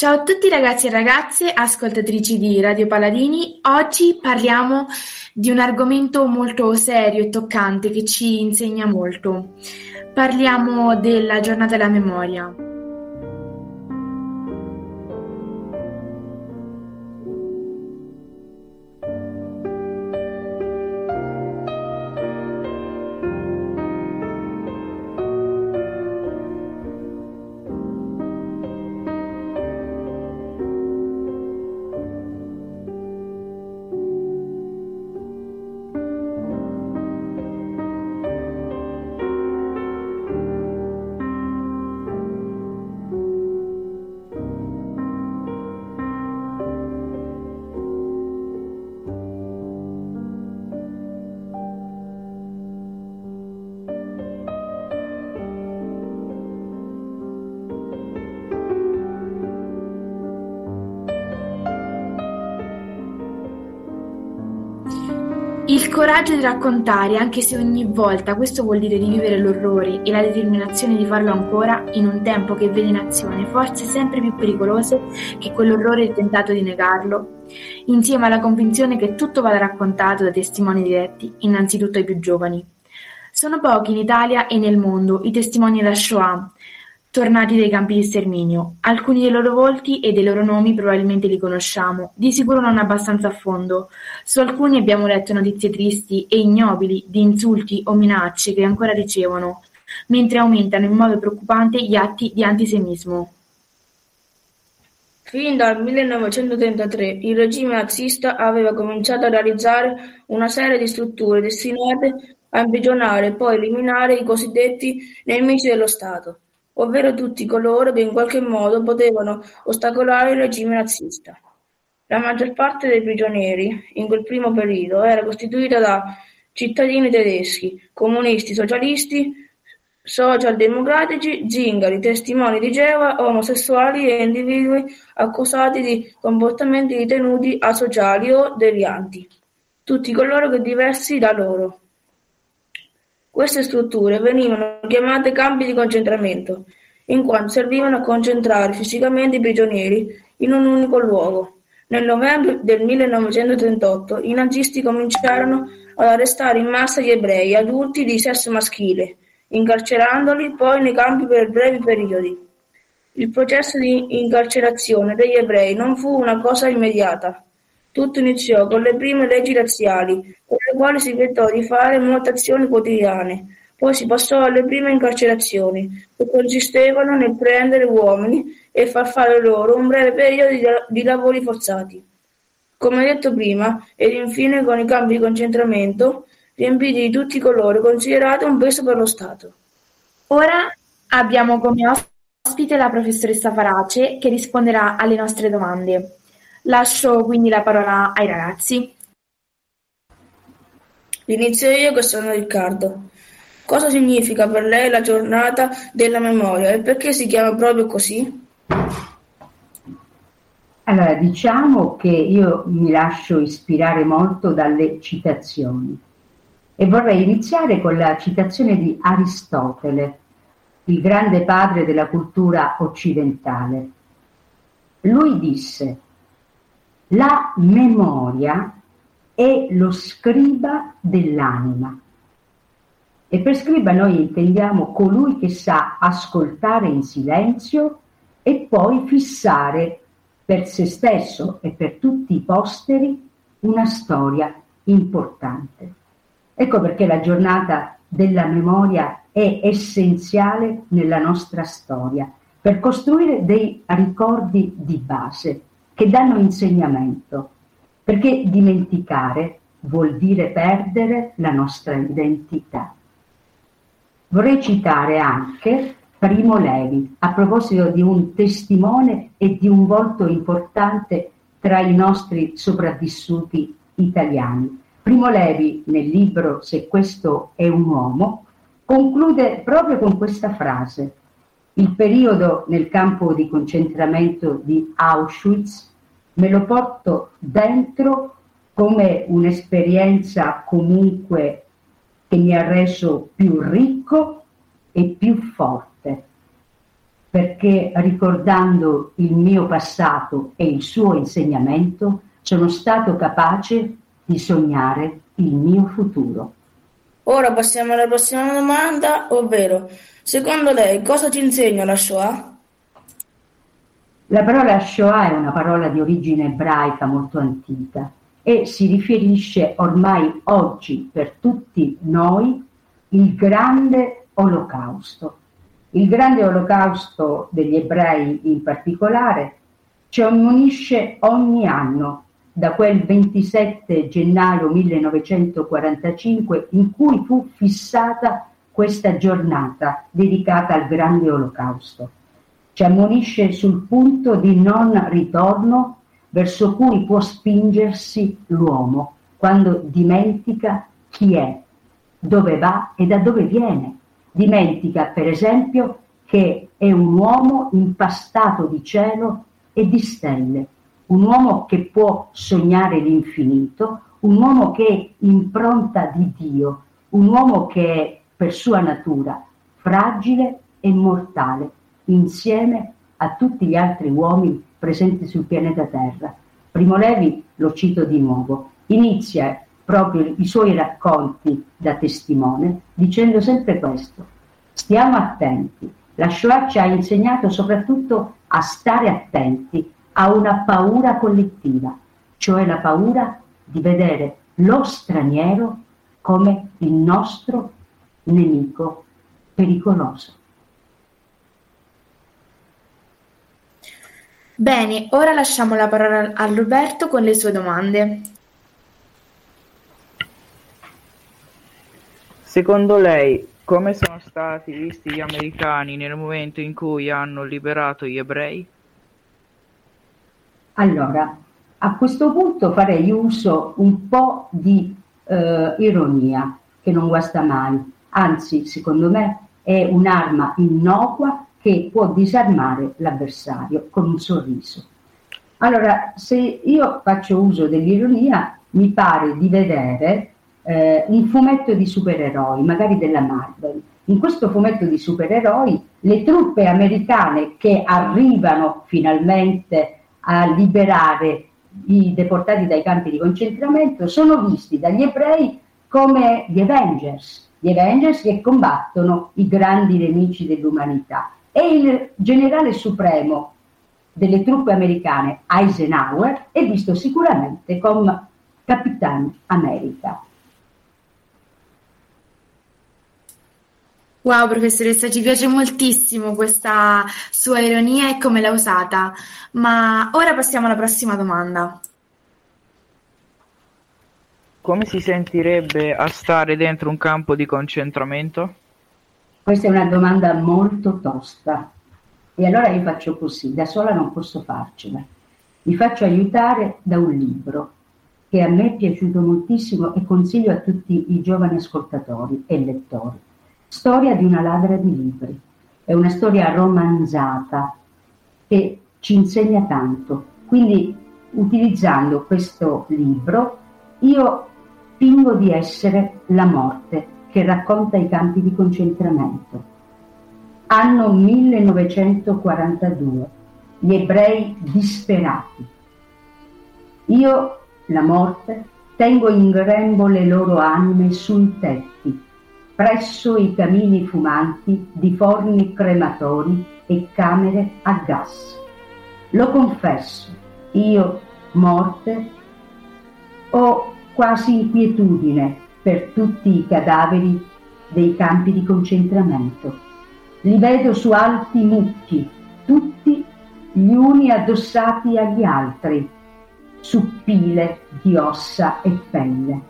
Ciao a tutti ragazzi e ragazze, ascoltatrici di Radio Paladini. Oggi parliamo di un argomento molto serio e toccante che ci insegna molto. Parliamo della giornata della memoria. Coraggio di raccontare, anche se ogni volta questo vuol dire rivivere l'orrore e la determinazione di farlo ancora, in un tempo che vede in azione forze sempre più pericolose che quell'orrore tentato di negarlo, insieme alla convinzione che tutto vada raccontato da testimoni diretti, innanzitutto ai più giovani. Sono pochi in Italia e nel mondo i testimoni della Shoah, tornati dai campi di sterminio. Alcuni dei loro volti e dei loro nomi probabilmente li conosciamo, di sicuro non abbastanza a fondo. Su alcuni abbiamo letto notizie tristi e ignobili di insulti o minacce che ancora ricevono, mentre aumentano in modo preoccupante gli atti di antisemismo. Fin dal millenovecentotrentatré il regime nazista aveva cominciato a realizzare una serie di strutture destinate a imprigionare e poi eliminare i cosiddetti nemici dello Stato ovvero tutti coloro che in qualche modo potevano ostacolare il regime nazista. La maggior parte dei prigionieri, in quel primo periodo, era costituita da cittadini tedeschi, comunisti, socialisti, socialdemocratici, zingari, testimoni di Geova, omosessuali e individui accusati di comportamenti ritenuti asociali o devianti, tutti coloro che diversi da loro. Queste strutture venivano chiamate campi di concentramento, in quanto servivano a concentrare fisicamente i prigionieri in un unico luogo. Nel novembre del millenovecentotrentotto i nazisti cominciarono ad arrestare in massa gli ebrei adulti di sesso maschile, incarcerandoli poi nei campi per brevi periodi. Il processo di incarcerazione degli ebrei non fu una cosa immediata. Tutto iniziò con le prime leggi razziali, con le quali si tentò di fare molte azioni quotidiane, poi si passò alle prime incarcerazioni, che consistevano nel prendere uomini e far fare loro un breve periodo di lavori forzati, come detto prima, ed infine con i campi di concentramento riempiti di tutti coloro considerati un peso per lo Stato. Ora abbiamo come ospite la professoressa Farace che risponderà alle nostre domande. Lascio quindi la parola ai ragazzi. Inizio io che sono Riccardo. Cosa significa per lei la giornata della memoria e perché si chiama proprio così? Allora, diciamo che io mi lascio ispirare molto dalle citazioni e vorrei iniziare con la citazione di Aristotele, il grande padre della cultura occidentale. Lui disse la memoria è lo scriba dell'anima. E per scriba noi intendiamo colui che sa ascoltare in silenzio e poi fissare per se stesso e per tutti i posteri una storia importante. Ecco perché la giornata della memoria è essenziale nella nostra storia, per costruire dei ricordi di base che danno insegnamento, perché dimenticare vuol dire perdere la nostra identità. Vorrei citare anche Primo Levi a proposito di un testimone e di un volto importante tra i nostri sopravvissuti italiani. Primo Levi, nel libro Se questo è un uomo, conclude proprio con questa frase. Il periodo nel campo di concentramento di Auschwitz me lo porto dentro come un'esperienza comunque che mi ha reso più ricco e più forte. perché ricordando il mio passato e il suo insegnamento sono stato capace di sognare il mio futuro. Ora passiamo alla prossima domanda, ovvero, secondo lei cosa ci insegna la Shoah? La parola Shoah è una parola di origine ebraica molto antica e si riferisce ormai oggi per tutti noi il grande olocausto. Il grande olocausto degli ebrei in particolare ci ammonisce ogni anno da quel 27 gennaio 1945 in cui fu fissata questa giornata dedicata al grande olocausto. Ci ammonisce sul punto di non ritorno verso cui può spingersi l'uomo quando dimentica chi è, dove va e da dove viene. Dimentica, per esempio, che è un uomo impastato di cielo e di stelle, un uomo che può sognare l'infinito, un uomo che è impronta di Dio, un uomo che è per sua natura fragile e mortale, insieme a tutti gli altri uomini presenti sul pianeta Terra. Primo Levi, lo cito di nuovo, inizia proprio i suoi racconti da testimone dicendo sempre questo, stiamo attenti, la Shoah ci ha insegnato soprattutto a stare attenti a una paura collettiva, cioè la paura di vedere lo straniero come il nostro nemico pericoloso. Bene, ora lasciamo la parola a Roberto con le sue domande. Secondo lei, come sono stati visti gli americani nel momento in cui hanno liberato gli ebrei? Allora, a questo punto farei uso un po' di eh, ironia, che non guasta mai, anzi, secondo me, è un'arma innocua che può disarmare l'avversario con un sorriso. Allora, se io faccio uso dell'ironia, mi pare di vedere eh, un fumetto di supereroi, magari della Marvel. In questo fumetto di supereroi, le truppe americane che arrivano finalmente a liberare i deportati dai campi di concentramento sono visti dagli ebrei come gli Avengers, gli Avengers che combattono i grandi nemici dell'umanità e il generale supremo delle truppe americane Eisenhower è visto sicuramente come Capitan America. Wow, professoressa, ci piace moltissimo questa sua ironia e come l'ha usata, ma ora passiamo alla prossima domanda. Come si sentirebbe a stare dentro un campo di concentramento? Questa è una domanda molto tosta e allora io faccio così, da sola non posso farcela. Mi faccio aiutare da un libro che a me è piaciuto moltissimo e consiglio a tutti i giovani ascoltatori e lettori. Storia di una ladra di libri. È una storia romanzata che ci insegna tanto. Quindi utilizzando questo libro io fingo di essere la morte che racconta i campi di concentramento. Anno 1942, gli ebrei disperati. Io, la morte, tengo in grembo le loro anime sui tetti, presso i camini fumanti di forni crematori e camere a gas. Lo confesso, io, morte, ho quasi inquietudine per tutti i cadaveri dei campi di concentramento. Li vedo su alti mucchi, tutti gli uni addossati agli altri, su pile di ossa e pelle.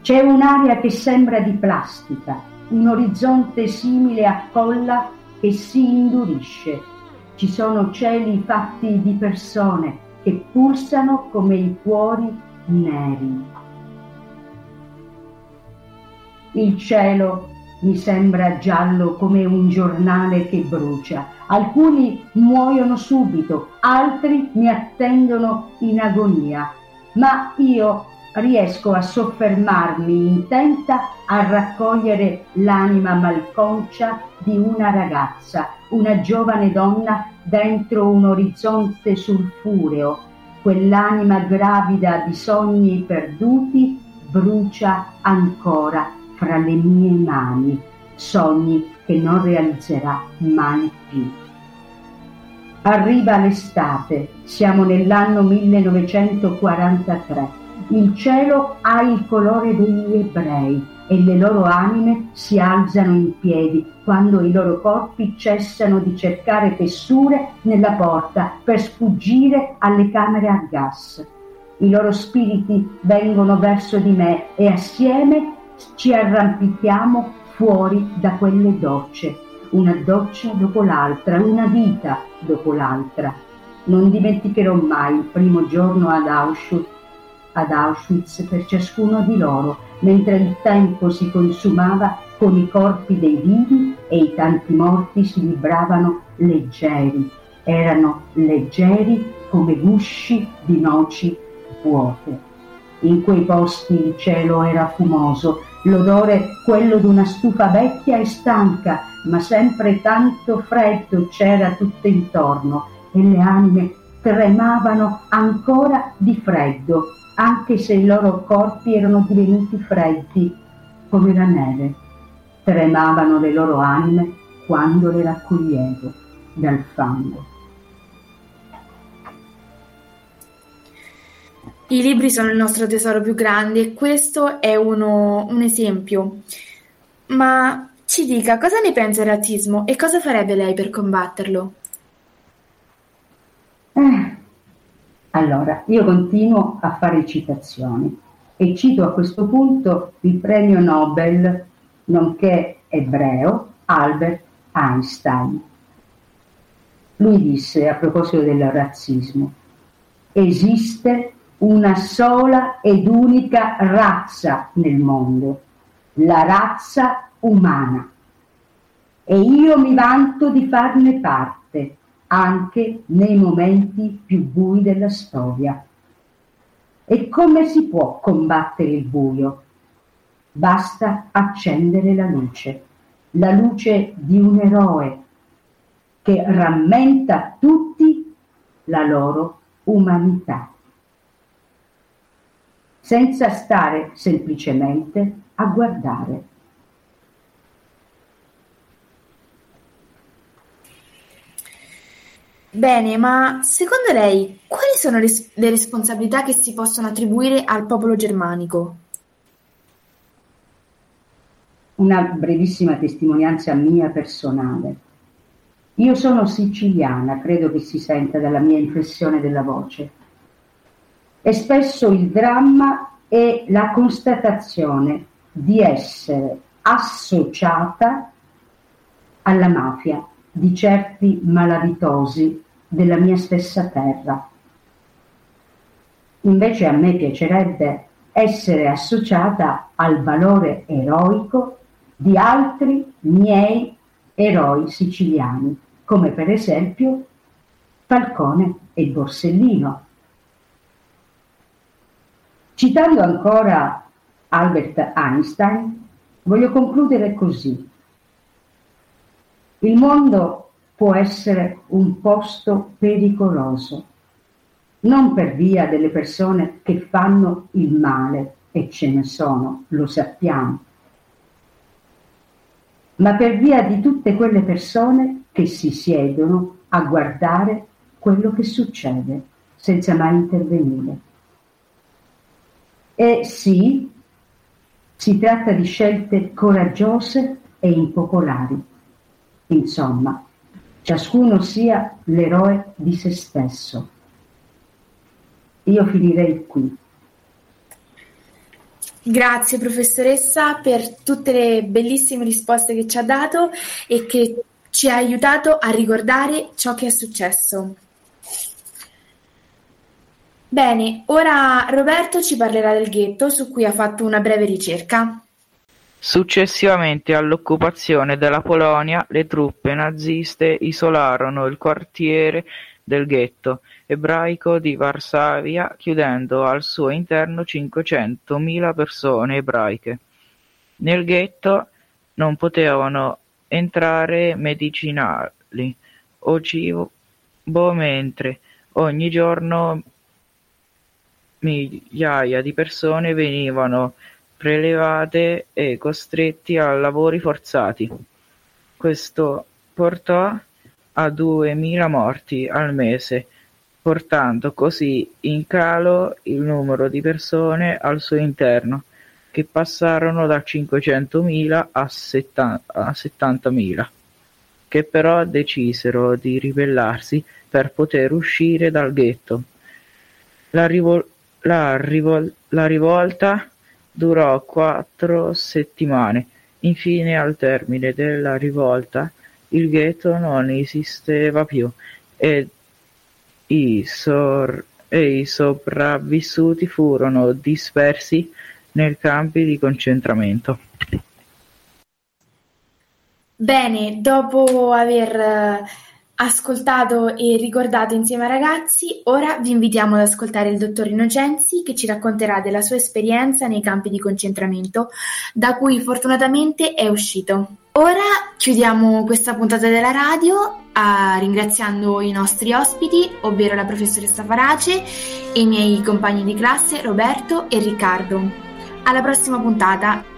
C'è un'aria che sembra di plastica, un orizzonte simile a colla che si indurisce. Ci sono cieli fatti di persone che pulsano come i cuori neri. Il cielo mi sembra giallo come un giornale che brucia. Alcuni muoiono subito, altri mi attendono in agonia. Ma io riesco a soffermarmi intenta a raccogliere l'anima malconcia di una ragazza, una giovane donna dentro un orizzonte sulfureo. Quell'anima gravida di sogni perduti brucia ancora fra le mie mani, sogni che non realizzerà mai più. Arriva l'estate, siamo nell'anno 1943. Il cielo ha il colore degli ebrei e le loro anime si alzano in piedi quando i loro corpi cessano di cercare fessure nella porta per sfuggire alle camere a gas. I loro spiriti vengono verso di me e assieme ci arrampichiamo fuori da quelle docce una doccia dopo l'altra, una vita dopo l'altra. Non dimenticherò mai il primo giorno ad Auschwitz, ad Auschwitz per ciascuno di loro, mentre il tempo si consumava con i corpi dei vivi e i tanti morti si libravano leggeri, erano leggeri come gusci di noci vuote. In quei posti il cielo era fumoso, l'odore quello d'una stufa vecchia e stanca, ma sempre tanto freddo c'era tutto intorno e le anime tremavano ancora di freddo, anche se i loro corpi erano divenuti freddi come la neve. Tremavano le loro anime quando le raccoglievo dal fango. I libri sono il nostro tesoro più grande e questo è uno, un esempio. Ma ci dica cosa ne pensa del razzismo e cosa farebbe lei per combatterlo? Eh, allora, io continuo a fare citazioni e cito a questo punto il premio Nobel, nonché ebreo, Albert Einstein. Lui disse a proposito del razzismo, esiste una sola ed unica razza nel mondo, la razza umana e io mi vanto di farne parte anche nei momenti più bui della storia. E come si può combattere il buio? Basta accendere la luce, la luce di un eroe che rammenta a tutti la loro umanità, senza stare semplicemente a guardare. Bene, ma secondo lei quali sono le, le responsabilità che si possono attribuire al popolo germanico? Una brevissima testimonianza mia personale. Io sono siciliana, credo che si senta dalla mia inflessione della voce. E spesso il dramma è la constatazione di essere associata alla mafia di certi malavitosi della mia stessa terra. Invece a me piacerebbe essere associata al valore eroico di altri miei eroi siciliani, come per esempio Falcone e Borsellino. Citando ancora Albert Einstein, voglio concludere così. Il mondo può essere un posto pericoloso, non per via delle persone che fanno il male, e ce ne sono, lo sappiamo, ma per via di tutte quelle persone che si siedono a guardare quello che succede senza mai intervenire. E sì, si tratta di scelte coraggiose e impopolari. Insomma, ciascuno sia l'eroe di se stesso. Io finirei qui. Grazie professoressa per tutte le bellissime risposte che ci ha dato e che ci ha aiutato a ricordare ciò che è successo. Bene, ora Roberto ci parlerà del ghetto su cui ha fatto una breve ricerca. Successivamente all'occupazione della Polonia le truppe naziste isolarono il quartiere del ghetto ebraico di Varsavia, chiudendo al suo interno 500.000 persone ebraiche. Nel ghetto non potevano entrare medicinali o cibo mentre ogni giorno migliaia di persone venivano prelevate e costretti a lavori forzati. Questo portò a duemila morti al mese, portando così in calo il numero di persone al suo interno, che passarono da cinquecentomila a settantamila, che però decisero di ribellarsi per poter uscire dal ghetto. La, rivol- la, rivol- la rivolta durò quattro settimane. Infine, al termine della rivolta, il ghetto non esisteva più e i sopravvissuti furono dispersi nei campi di concentramento. Bene, dopo aver ascoltato e ricordato insieme ai ragazzi, ora vi invitiamo ad ascoltare il dottor Innocenzi che ci racconterà della sua esperienza nei campi di concentramento, da cui fortunatamente è uscito. Ora chiudiamo questa puntata della radio a, ringraziando i nostri ospiti, ovvero la professoressa Farace e i miei compagni di classe Roberto e Riccardo. Alla prossima puntata!